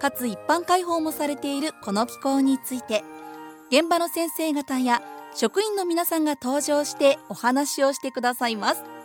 かつ一般開放もされているこの機構について現場の先生方や職員の皆さんが登場してお話をしてくださいます。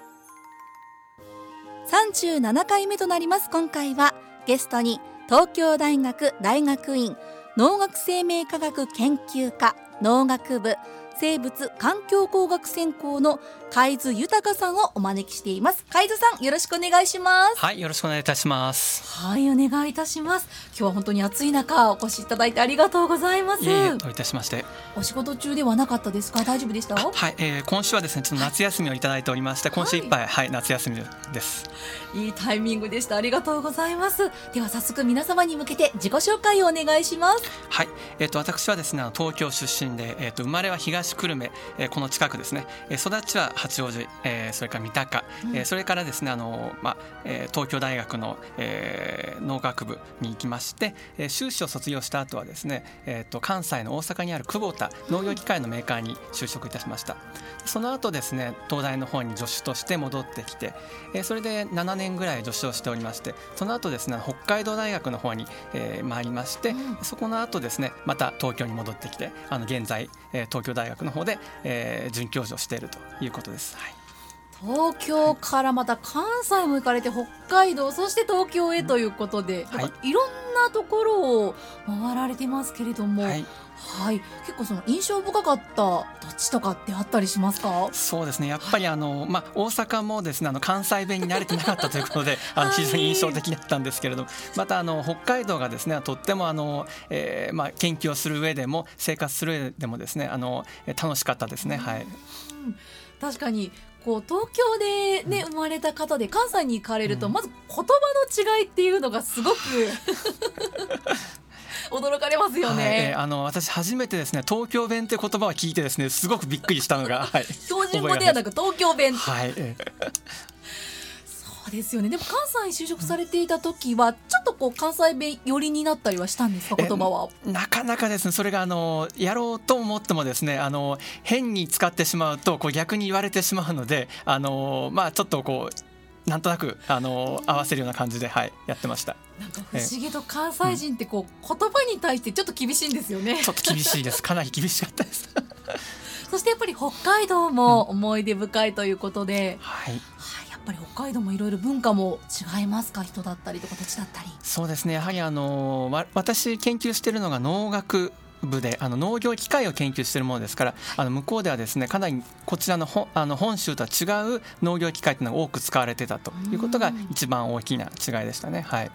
37回目となります今回はゲストに東京大学大学院農学生命科学研究科農学部生物環境工学専攻の海津豊さんをお招きしています。海津さんよろしくお願いします。はいよろしくお願いいたします。はいお願いいたします。今日は本当に暑い中お越しいただいてありがとうございます。いえいたしまして。お仕事中ではなかったですか？大丈夫でした？はい、えー、今週はですねちょっと夏休みをいただいておりまして、今週いっぱい、はい、はい、夏休みです。いいタイミングでしたありがとうございます。では早速皆様に向けて自己紹介をお願いします。はい。えっ、ー、と私はですね東京出身でえっ、ー、と生まれは東久留米、えー、この近くですね、えー、育ちは八王子、えーえー、それから三鷹、うん、えー、それからですねあの、まあえー、東京大学の、えー、農学部に行きまして、えー、修士を卒業した後はですね、えーと、関西の大阪にある久保田農業機械のメーカーに就職いたしました、その後ですね東大の方に助手として戻ってきて、えー、それで7年ぐらい助手をしておりましてその後ですね北海道大学の方に、えー、参りまして、うん、そこの後ですねまた東京に戻ってきてあの現在、えー、東京大学の方で、え、准教授をしているということです。はい東京からまた関西も行かれて北海道そして東京へということで、はい、いろんなところを回られてますけれども、はい、はい、結構その印象深かった土地とかってあったりしますか？そうですね。やっぱりあの、はい、まあ、大阪もですねあの関西弁に慣れてなかったということで あの非常に印象的だったんですけれども、またあの北海道がですねとってもあの、えーまあ、研究をする上でも生活する上でもですねあの楽しかったですね。はい、確かにこう東京でね、生まれた方で関西に行かれると、まず言葉の違いっていうのがすごく 驚かれますよね、はいえー、あの私初めてですね東京弁って言葉を聞いてですねすごくびっくりしたのが、はい、標準語ではなく東京弁。はい、えー。そうですよね。でも関西に就職されていた時はちょっとこう関西弁寄りになったりはしたんですか言葉は？なかなかですねそれがあのやろうと思ってもですねあの変に使ってしまうとこう逆に言われてしまうのであのまあちょっとこうなんとなくあの合わせるような感じで、はい、やってました。なんか不思議と関西人ってこう、言葉に対してちょっと厳しいんですよね。ちょっと厳しいです。かなり厳しかったです。そしてやっぱり北海道も思い出深いということで、はい、ぱり北海道もいろいろ文化も違いますか？人だったりとか土地だったり。そうですね。やはりあの私研究しているのが農学部であの農業機械を研究しているものですからあの向こうではですねかなりこちらのほあの本州とは違う農業機械というのが多く使われてたということが一番大きな違いでしたね。はい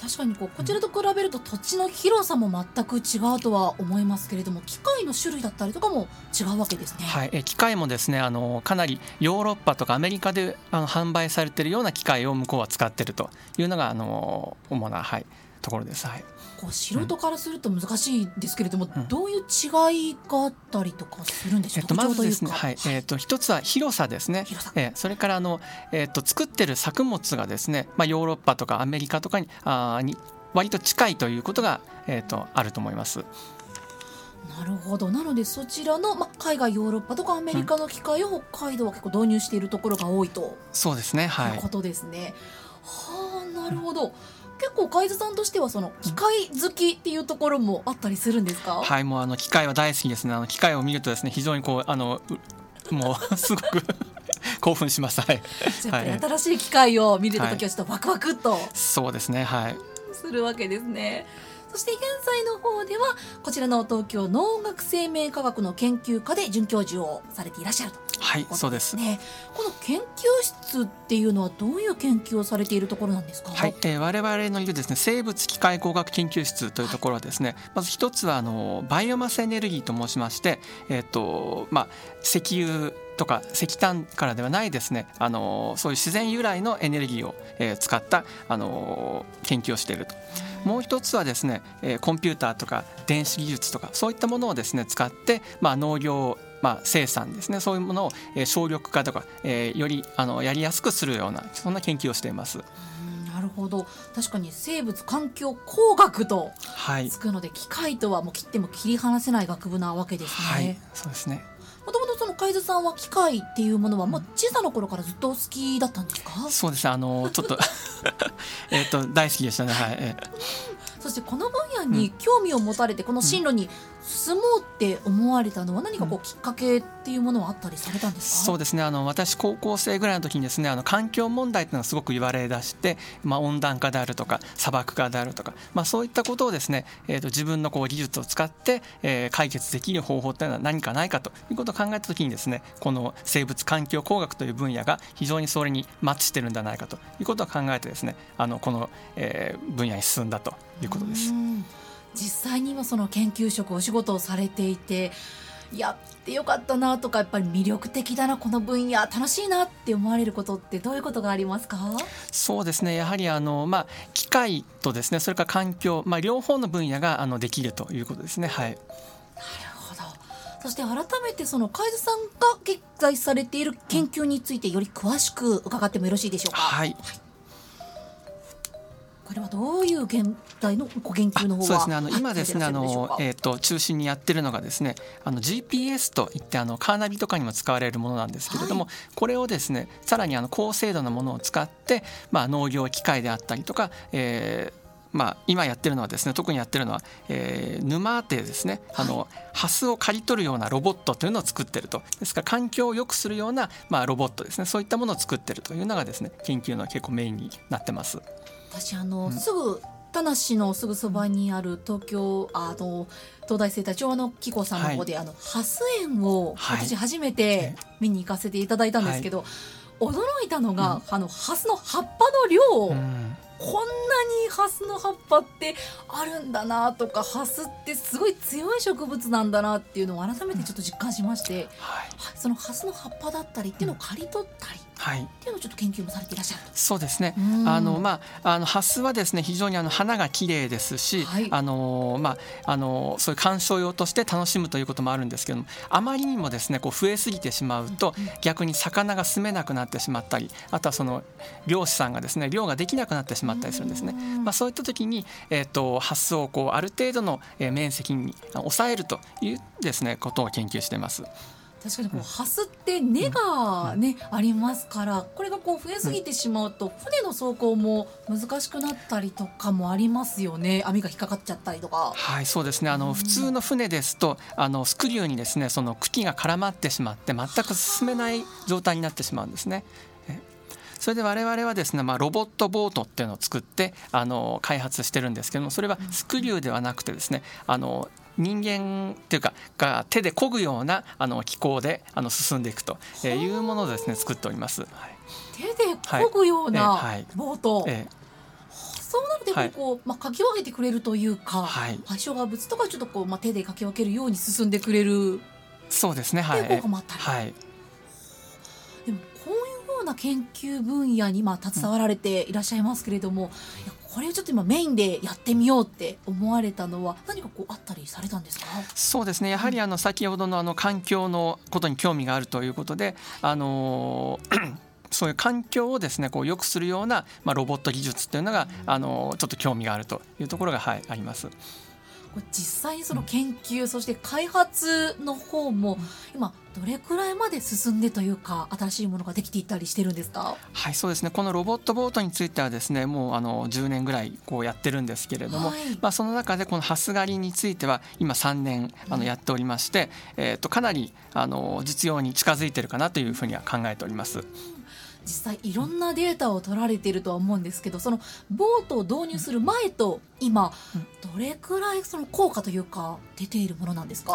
確かにこうこちらと比べると土地の広さも全く違うとは思いますけれども機械の種類だったりとかも違うわけですね。はい、機械もですねあのかなりヨーロッパとかアメリカであの販売されているような機械を向こうは使っているというのがあの主な、はい、ところです。はい。こう素人からすると難しいですけれども、うん、どういう違いがあったりとかするんでしょう？か、えっと、まずですね、はい、えっと一つは広さですね、えー、それからあの、えっと作ってる作物がですね、まあ、ヨーロッパとかアメリカとかにあに割と近いということが、えーと、あると思います。なるほど。なのでそちらの、ま、海外ヨーロッパとかアメリカの機械を北海道は結構導入しているところが多いと、そうですね。はい。いうことですね。はあなるほど。結構海津さんとしてはその機械好きっていうところもあったりするんですか、はいもうあの機械は大好きですねあの機械を見るとですね非常にこうあのもうすごく興奮します。はい。やっぱり新しい機械を見れた時はちょっとワクワクっと、はい、そうですね。はい。するわけですね。そして現在の方ではこちらの東京農学生命科学の研究科で准教授をされていらっしゃるとはいそうです。ねこの研究室っていうのはどういう研究をされているところなんですか？はい、えー、我々のいるですね生物機械工学研究室というところはですね、はい、まず一つはあのバイオマスエネルギーと申しましてえっ、ー、とまあ石油とか石炭からではないですねあのそういう自然由来のエネルギーを、えー、使ったあの研究をしていると。もう一つはですね、えー、コンピューターとか電子技術とかそういったものをですね使って、まあ、農業まあ、生産ですね。そういうものを、えー、省力化とか、えー、よりあのやりやすくするようなそんな研究をしています。なるほど。確かに生物環境工学とつくので、はい、機械とはもう切っても切り離せない学部なわけですね。はい、そうですね。もともとその海津さんは機械っていうものはもう小さな頃からずっと好きだったんですか？そうです。ねあのちょっと えっと大好きでしたね。はい。そしてこの分野に興味を持たれてこの進路に進もうって思われたのは何かこうきっかけっていうものはあったりされたんですか、そうですね。あの私高校生ぐらいの時にですねあの環境問題っていうのがすごく言われだして、まあ、温暖化であるとか砂漠化であるとか、まあ、そういったことをですね、えー、と自分のこう技術を使って、えー、解決できる方法っていうのは何かないかということを考えた時にですねこの生物環境工学という分野が非常にそれにマッチしてるんじゃないかということを考えてですねあのこの、えー、分野に進んだということです。実際に今その研究職お仕事をされていてやってよかったなとかやっぱり魅力的だなこの分野楽しいなって思われることってどういうことがありますか？そうですね。やはりあの、まあ、機械とですねそれから環境、まあ、両方の分野があのできるということですね。はい、なるほど。そして改めてその海津さんが現在されている研究についてより詳しく伺ってもよろしいでしょうか？はい、はいこれはどういう現代のご研究の方そうですね。あの今ですねあの、えーと、中心にやってるのがですねあの GPS といってあのカーナビとかにも使われるものなんですけれども、はい、これをですねさらにあの高精度なものを使って、まあ、農業機械であったりとか、えーまあ、今やってるのはですね特にやってるのは、えー、沼でですね、はい、あのハスを刈り取るようなロボットというのを作ってると。ですから環境を良くするような、まあ、ロボットですねそういったものを作ってるというのがですね研究の結構メインになってます。私あの、うん、すぐ田無のすぐそばにある東京あの東大生態調和の紀子さんの方で、はい、あのハス園を私初めて見に行かせていただいたんですけど、はい、驚いたのが、うん、あのハスの葉っぱの量、うん、こんなにハスの葉っぱってあるんだなとかハスってすごい強い植物なんだなっていうのを改めてちょっと実感しまして、はい、そのハスの葉っぱだったりっていうのを刈り取ったり。はい、っていうのをちょっと研究もされていらっしゃるそうですね。あのまああのハスはですね非常にあの花が綺麗ですし、はい、あのまああのそういう観賞用として楽しむということもあるんですけども、あまりにもですねこう増えすぎてしまうと、逆に魚が住めなくなってしまったり、あとはその漁師さんがですね漁ができなくなってしまったりするんですね。まあそういった時にえっ、ー、とハスをこうある程度の面積に抑えるというですねことを研究しています。確かにこうハスって根がね、ありますからこれがこう増えすぎてしまうと船の走行も難しくなったりとかもありますよね。網が引っかかっちゃったりとか。はいそうですね。あの、普通の船ですとあのスクリューにですねその茎が絡まってしまって全く進めない状態になってしまうんですね。それで我々はですね、まあ、ロボットボートっていうのを作ってあの開発してるんですけどもそれはスクリューではなくてですねあの人間っていうかが手で漕ぐようなあの機構であの進んでいくというものをですね作っております。はい、手で漕ぐようなボート、はい。ええそうなるとやっぱりこう、はい、まあ、かき分けてくれるというか、はい、障害物とかちょっとこう、まあ、手でかき分けるように進んでくれる。そうですねはい。効果もあったり、はい、な研究分野にまあ携わられていらっしゃいますけれども、うん、これをちょっと今メインでやってみようって思われたのは何かこうあったりされたんですか？そうですね。やはりあの先ほどのあの環境のことに興味があるということであの そういう環境をですねこう良くするような、まあ、ロボット技術っていうのが、あのちょっと興味があるというところが、はい、あります。実際にその研究、うん、そして開発の方も今どれくらいまで進んでというか新しいものができていったりしてるんですか？はいそうですね。このロボットボートについてはですねもうあの10年ぐらいこうやってるんですけれども、はい、まあ、その中でこのハス狩りについては今3年あのやっておりまして、えー、とかなりあの実用に近づいてるかなというふうには考えております。実際いろんなデータを取られているとは思うんですけどそのボートを導入する前と今、どれくらいその効果というか出ているものなんですか？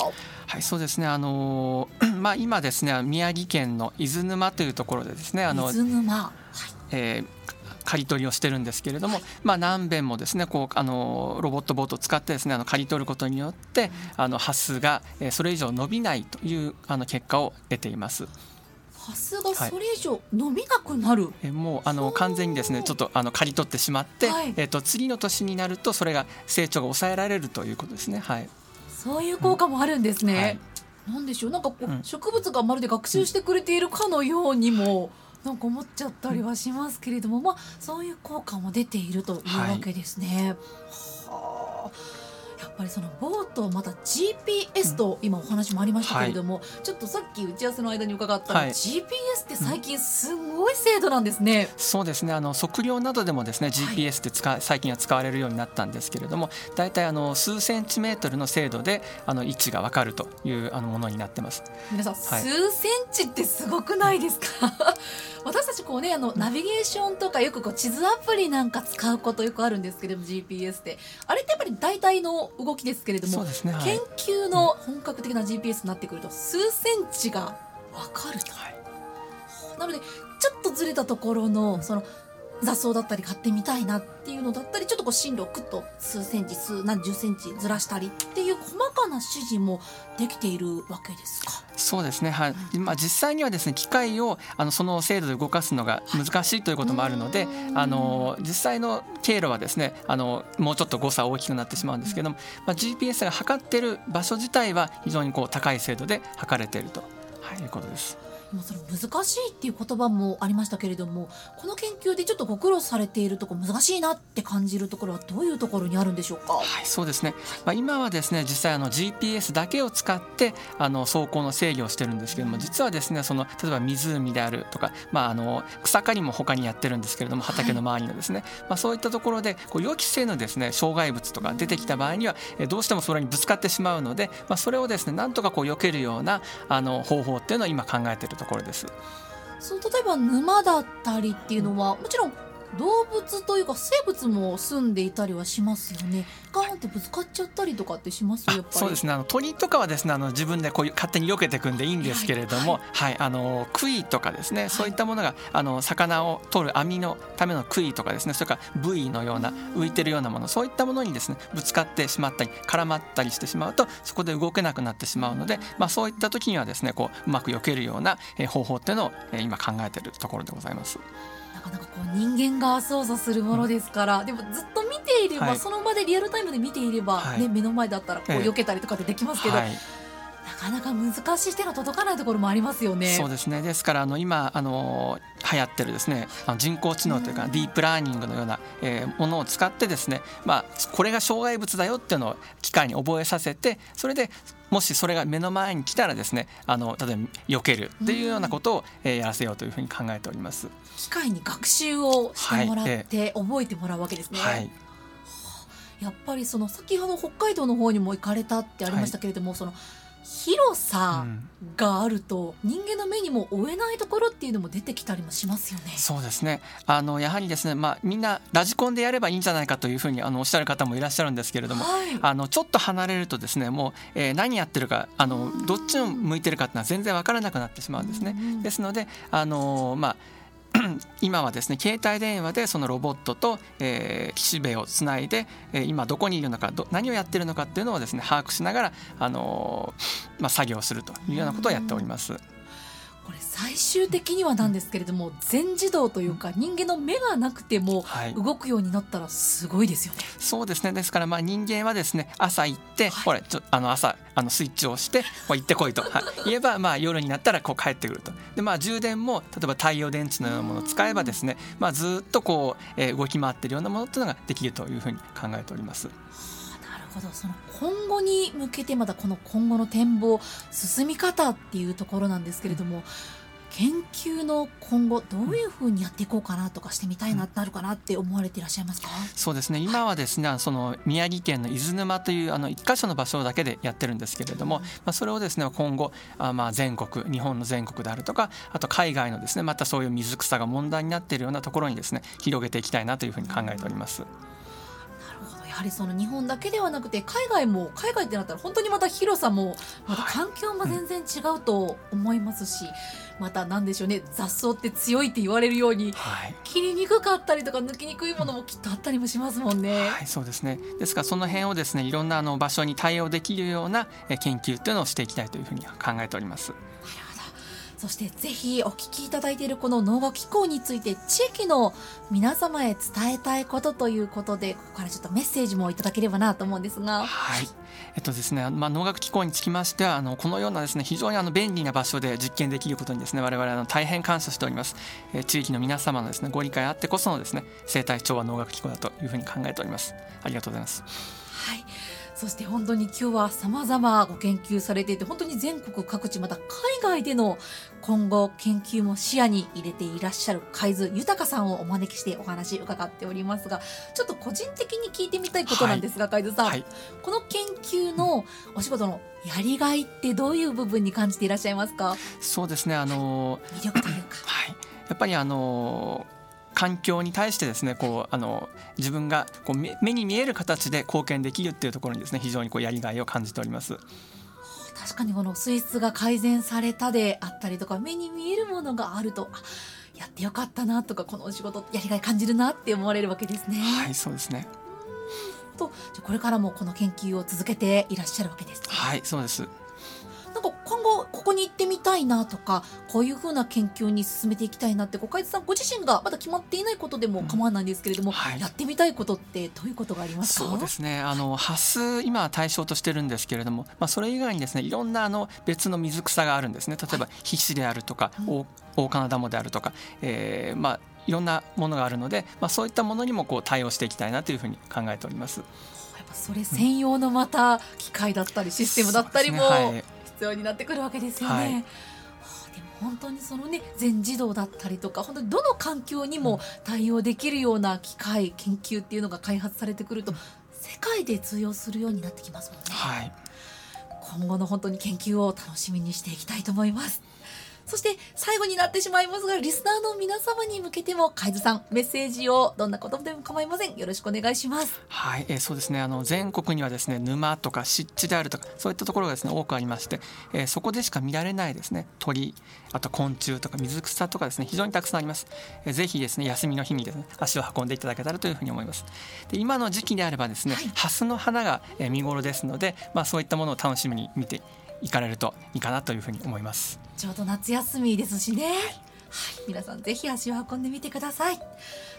はいそうですね。あの まあ今ですね宮城県の伊豆沼というところでですねあの伊豆沼、はい。えー刈り取りをしてるんですけれども、まあ、何遍もですねこうあのロボットボートを使ってですねあの刈り取ることによってあのハスがそれ以上伸びないというあの結果を得ています。ハスがそれ以上伸びなくなる、はい、えもうあの完全にですねちょっとあの刈り取ってしまって、はい、えっと次の年になるとそれが成長が抑えられるということですね。はい。そういう効果もあるんですね。うん。はい。なんでしょう？なんかこう、うん、植物がまるで学習してくれているかのようにもなんか思っちゃったりはしますけれども、まあそういう効果も出ているというわけですね。はあぱりそのボートまた GPS と今お話もありましたけれども、はい、ちょっとさっき打ち合わせの間に伺った、はい、GPS って最近すごい精度なんですね、うん、そうですね。あの測量などでもですね GPS って使、はい、最近は使われるようになったんですけれども大体あの数センチメートルの精度であの位置が分かるというあのものになってます。皆さん、数センチってすごくないですか？私たちこうねあのナビゲーションとかよくこう地図アプリなんか使うことよくあるんですけれども GPS って。あれってやっぱり大体の動きですけれども、ねはい、研究の本格的な GPS になってくると数センチが分かると、はい、なのでちょっとずれたところのその雑草だったり買ってみたいなっていうのだったりちょっとこう進路をくっと数センチ数何十センチずらしたりっていう細かな指示もできているわけですか？そうですね。はい、まあ、実際にはですね機械をあのその精度で動かすのが難しいということもあるので、はい、あの実際の経路はですねあのもうちょっと誤差大きくなってしまうんですけども、まあ、GPS が測っている場所自体は非常にこう高い精度で測れていると、はい、いうことです。もうその難しいっていう言葉もありましたけれどもこの研究でちょっとご苦労されているところ難しいなって感じるところはどういうところにあるんでしょうか？はい、そうですね。まあ今はですね実際あの GPS だけを使ってあの走行の制御をしてるんですけれども実はですねその例えば湖であるとかまああの草刈りも他にやってるんですけれども畑の周りのですね、はい、まあそういったところでこう予期せぬですね障害物とか出てきた場合にはどうしてもそれにぶつかってしまうのでまあそれをですねなんとかこう避けるようなあの方法っていうのを今考えているところです。その例えば沼だったりっていうのはもちろん動物というか生物も住んでいたりはしますよね。ガーンってぶつかっちゃったりとかってします？やっぱり。そうですね。あの鳥とかはですね、あの自分でこういう勝手に避けていくんでいいんですけれども、はい、はいはい、あの杭とかですね、そういったものがあの魚を取る網のための杭とかですね、それからブイのような浮いてるようなもの、そういったものにですねぶつかってしまったり絡まったりしてしまうと、そこで動けなくなってしまうので、まあそういった時にはですね、こううまく避けるような方法っていうのを今考えているところでございます。なかなかこう人間が操作するものですから、うん、でもずっと見ていれば、はい、その場でリアルタイムで見ていれば、はい、ね、目の前だったらこう避けたりとかってできますけど。はい。なかなか難しい手の届かないところもありますよね。そうですね。ですからあの今あの流行ってるですね、人工知能というかディープラーニングのような、えー、ものを使ってですね、まあこれが障害物だよっていうのを機械に覚えさせて、それでもしそれが目の前に来たらですね、あの例えば避けるっていうようなことを、えー、やらせようというふうに考えております。機械に学習をしてもらって、覚えてもらうわけですね。はい。やっぱりその先ほど北海道の方にも行かれたってありましたけれども、はい、その広さがあると人間の目にも追えないところっていうのも出てきたりもしますよね。そうですね。あのやはりですね、まあみんなラジコンでやればいいんじゃないかというふうにあのおっしゃる方もいらっしゃるんですけれども、はい、あのちょっと離れるとですね、もう、えー、何やってるかあのどっちを向いてるかっていうのは全然わからなくなってしまうんですね。ですのであのまあ 今はですね携帯電話でそのロボットと、えー、岸辺をつないで、えー、今どこにいるのか何をやってるのかっていうのをですね把握しながら、あのー、まあ、作業するというようなことをやっております。これ最終的にはなんですけれども全自動というか人間の目がなくても動くようになったらすごいですよね。はい、そうですね。ですからまあ人間はですね朝行って、はい、これちょあの朝あのスイッチを押してこう行ってこいと、はい、言えばまあ夜になったらこう帰ってくると。でまあ充電も例えば太陽電池のようなものを使えばですねまあずっとこう、えー、動き回っているようなものというのができるというふうに考えております。ほどその今後に向けてまだこの今後の展望進み方っていうところなんですけれども研究の今後どういうふうにやっていこうかなとかしてみたいなってなるかなって思われていらっしゃいますか、そうですね。今はですねその宮城県の伊豆沼というあの一箇所の場所だけでやってるんですけれども、まあ、それをですね今後あまあ全国日本の全国であるとかあと海外のですねまたそういう水草が問題になっているようなところにですね広げていきたいなというふうに考えております。やはりその日本だけではなくて海外も海外ってなったら本当にまた広さもまた環境も全然違うと思いますし、はいうん、また何でしょうね雑草って強いって言われるように、はい、切りにくかったりとか抜きにくいものもきっとあったりもしますもんね。はい、そうですねですからその辺をですねいろんなあの場所に対応できるような研究っていうのをしていきたいというふうに考えております。そしてぜひお聞きいただいているこの農学機構について地域の皆様へ伝えたいことということでここからちょっとメッセージもいただければなと思うんですが。はい。えっとですねまあ、農学機構につきましてはあのこのようなですね非常にあの便利な場所で実験できることにですね我々あの大変感謝しております、えー、地域の皆様のですねご理解あってこそのですね生態調和農学機構だというふうに考えております。ありがとうございます。はいそして本当に今日は様々ご研究されていて本当に全国各地また海外での今後研究も視野に入れていらっしゃる海津豊さんをお招きしてお話伺っておりますがちょっと個人的に聞いてみたいことなんですが、はい、海津さん、はい、この研究のお仕事のやりがいってどういう部分に感じていらっしゃいますか？そうですねあの魅力というか、はい、やっぱりあの環境に対してですねこうあの自分がこう目に見える形で貢献できるっていうところにですね非常にこうやりがいを感じております。確かにこの水質が改善されたであったりとか目に見えるものがあるとやってよかったなとかこのお仕事やりがい感じるなって思われるわけですね。はいそうですねとじゃこれからもこの研究を続けていらっしゃるわけです、ね、はいそうですここに行ってみたいなとかこういうふうな研究に進めていきたいなってご海津さんご自身がまだ決まっていないことでも構わないんですけれども、うんはい、やってみたいことってどういうことがありますか？そうですね。あのハス今は対象としてるんですけれども、まあ、それ以外にですねいろんなあの別の水草があるんですね。例えば皮脂であるとか、はい、オオカナダモであるとか、えー、まあいろんなものがあるので、まあ、そういったものにもこう対応していきたいなというふうに考えております。それ専用のまた機械だったりシステムだったりも、必要になってくるわけですよね。はい、本当にそのね全自動だったりとか本当にどの環境にも対応できるような機械研究っていうのが開発されてくると世界で通用するようになってきますもんね。はい、今後の本当に研究を楽しみにしていきたいと思います。そして最後になってしまいますがリスナーの皆様に向けても海津さんメッセージをどんなことでも構いません。よろしくお願いします。はい、えー、そうですね。あの全国にはですね沼とか湿地であるとかそういったところがですね多くありまして、えー、そこでしか見られないですね鳥あと昆虫とか水草とかですね非常にたくさんあります、えー、ぜひですね休みの日にですね足を運んでいただけたらというふうに思います。で今の時期であればですね、はい、蓮の花が見頃ですのでまあそういったものを楽しみに見て行かれるといいかなというふうに思います。ちょうど夏休みですしね、はい、はい、皆さんぜひ足を運んでみてください。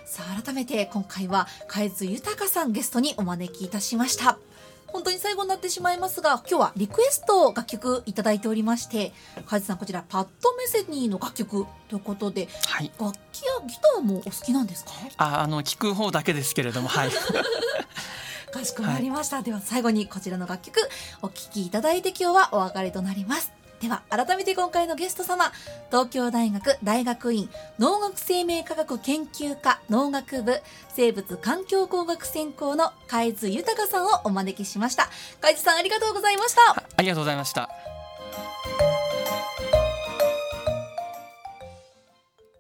さあ改めて今回は海津豊さんゲストにお招きいたしました。本当に最後になってしまいますが今日はリクエスト楽曲いただいておりまして海津さんこちらパッドメセニーの楽曲ということで、はい、楽器やギターもお好きなんですか？ああの聞く方だけですけれどもはい かしこまりました、はい、では最後にこちらの楽曲お聴きいただいて今日はお別れとなります。では改めて今回のゲスト様東京大学大学院農学生命科学研究科農学部生物環境工学専攻の海津豊さんをお招きしました。海津さんありがとうございました。ありがとうございました。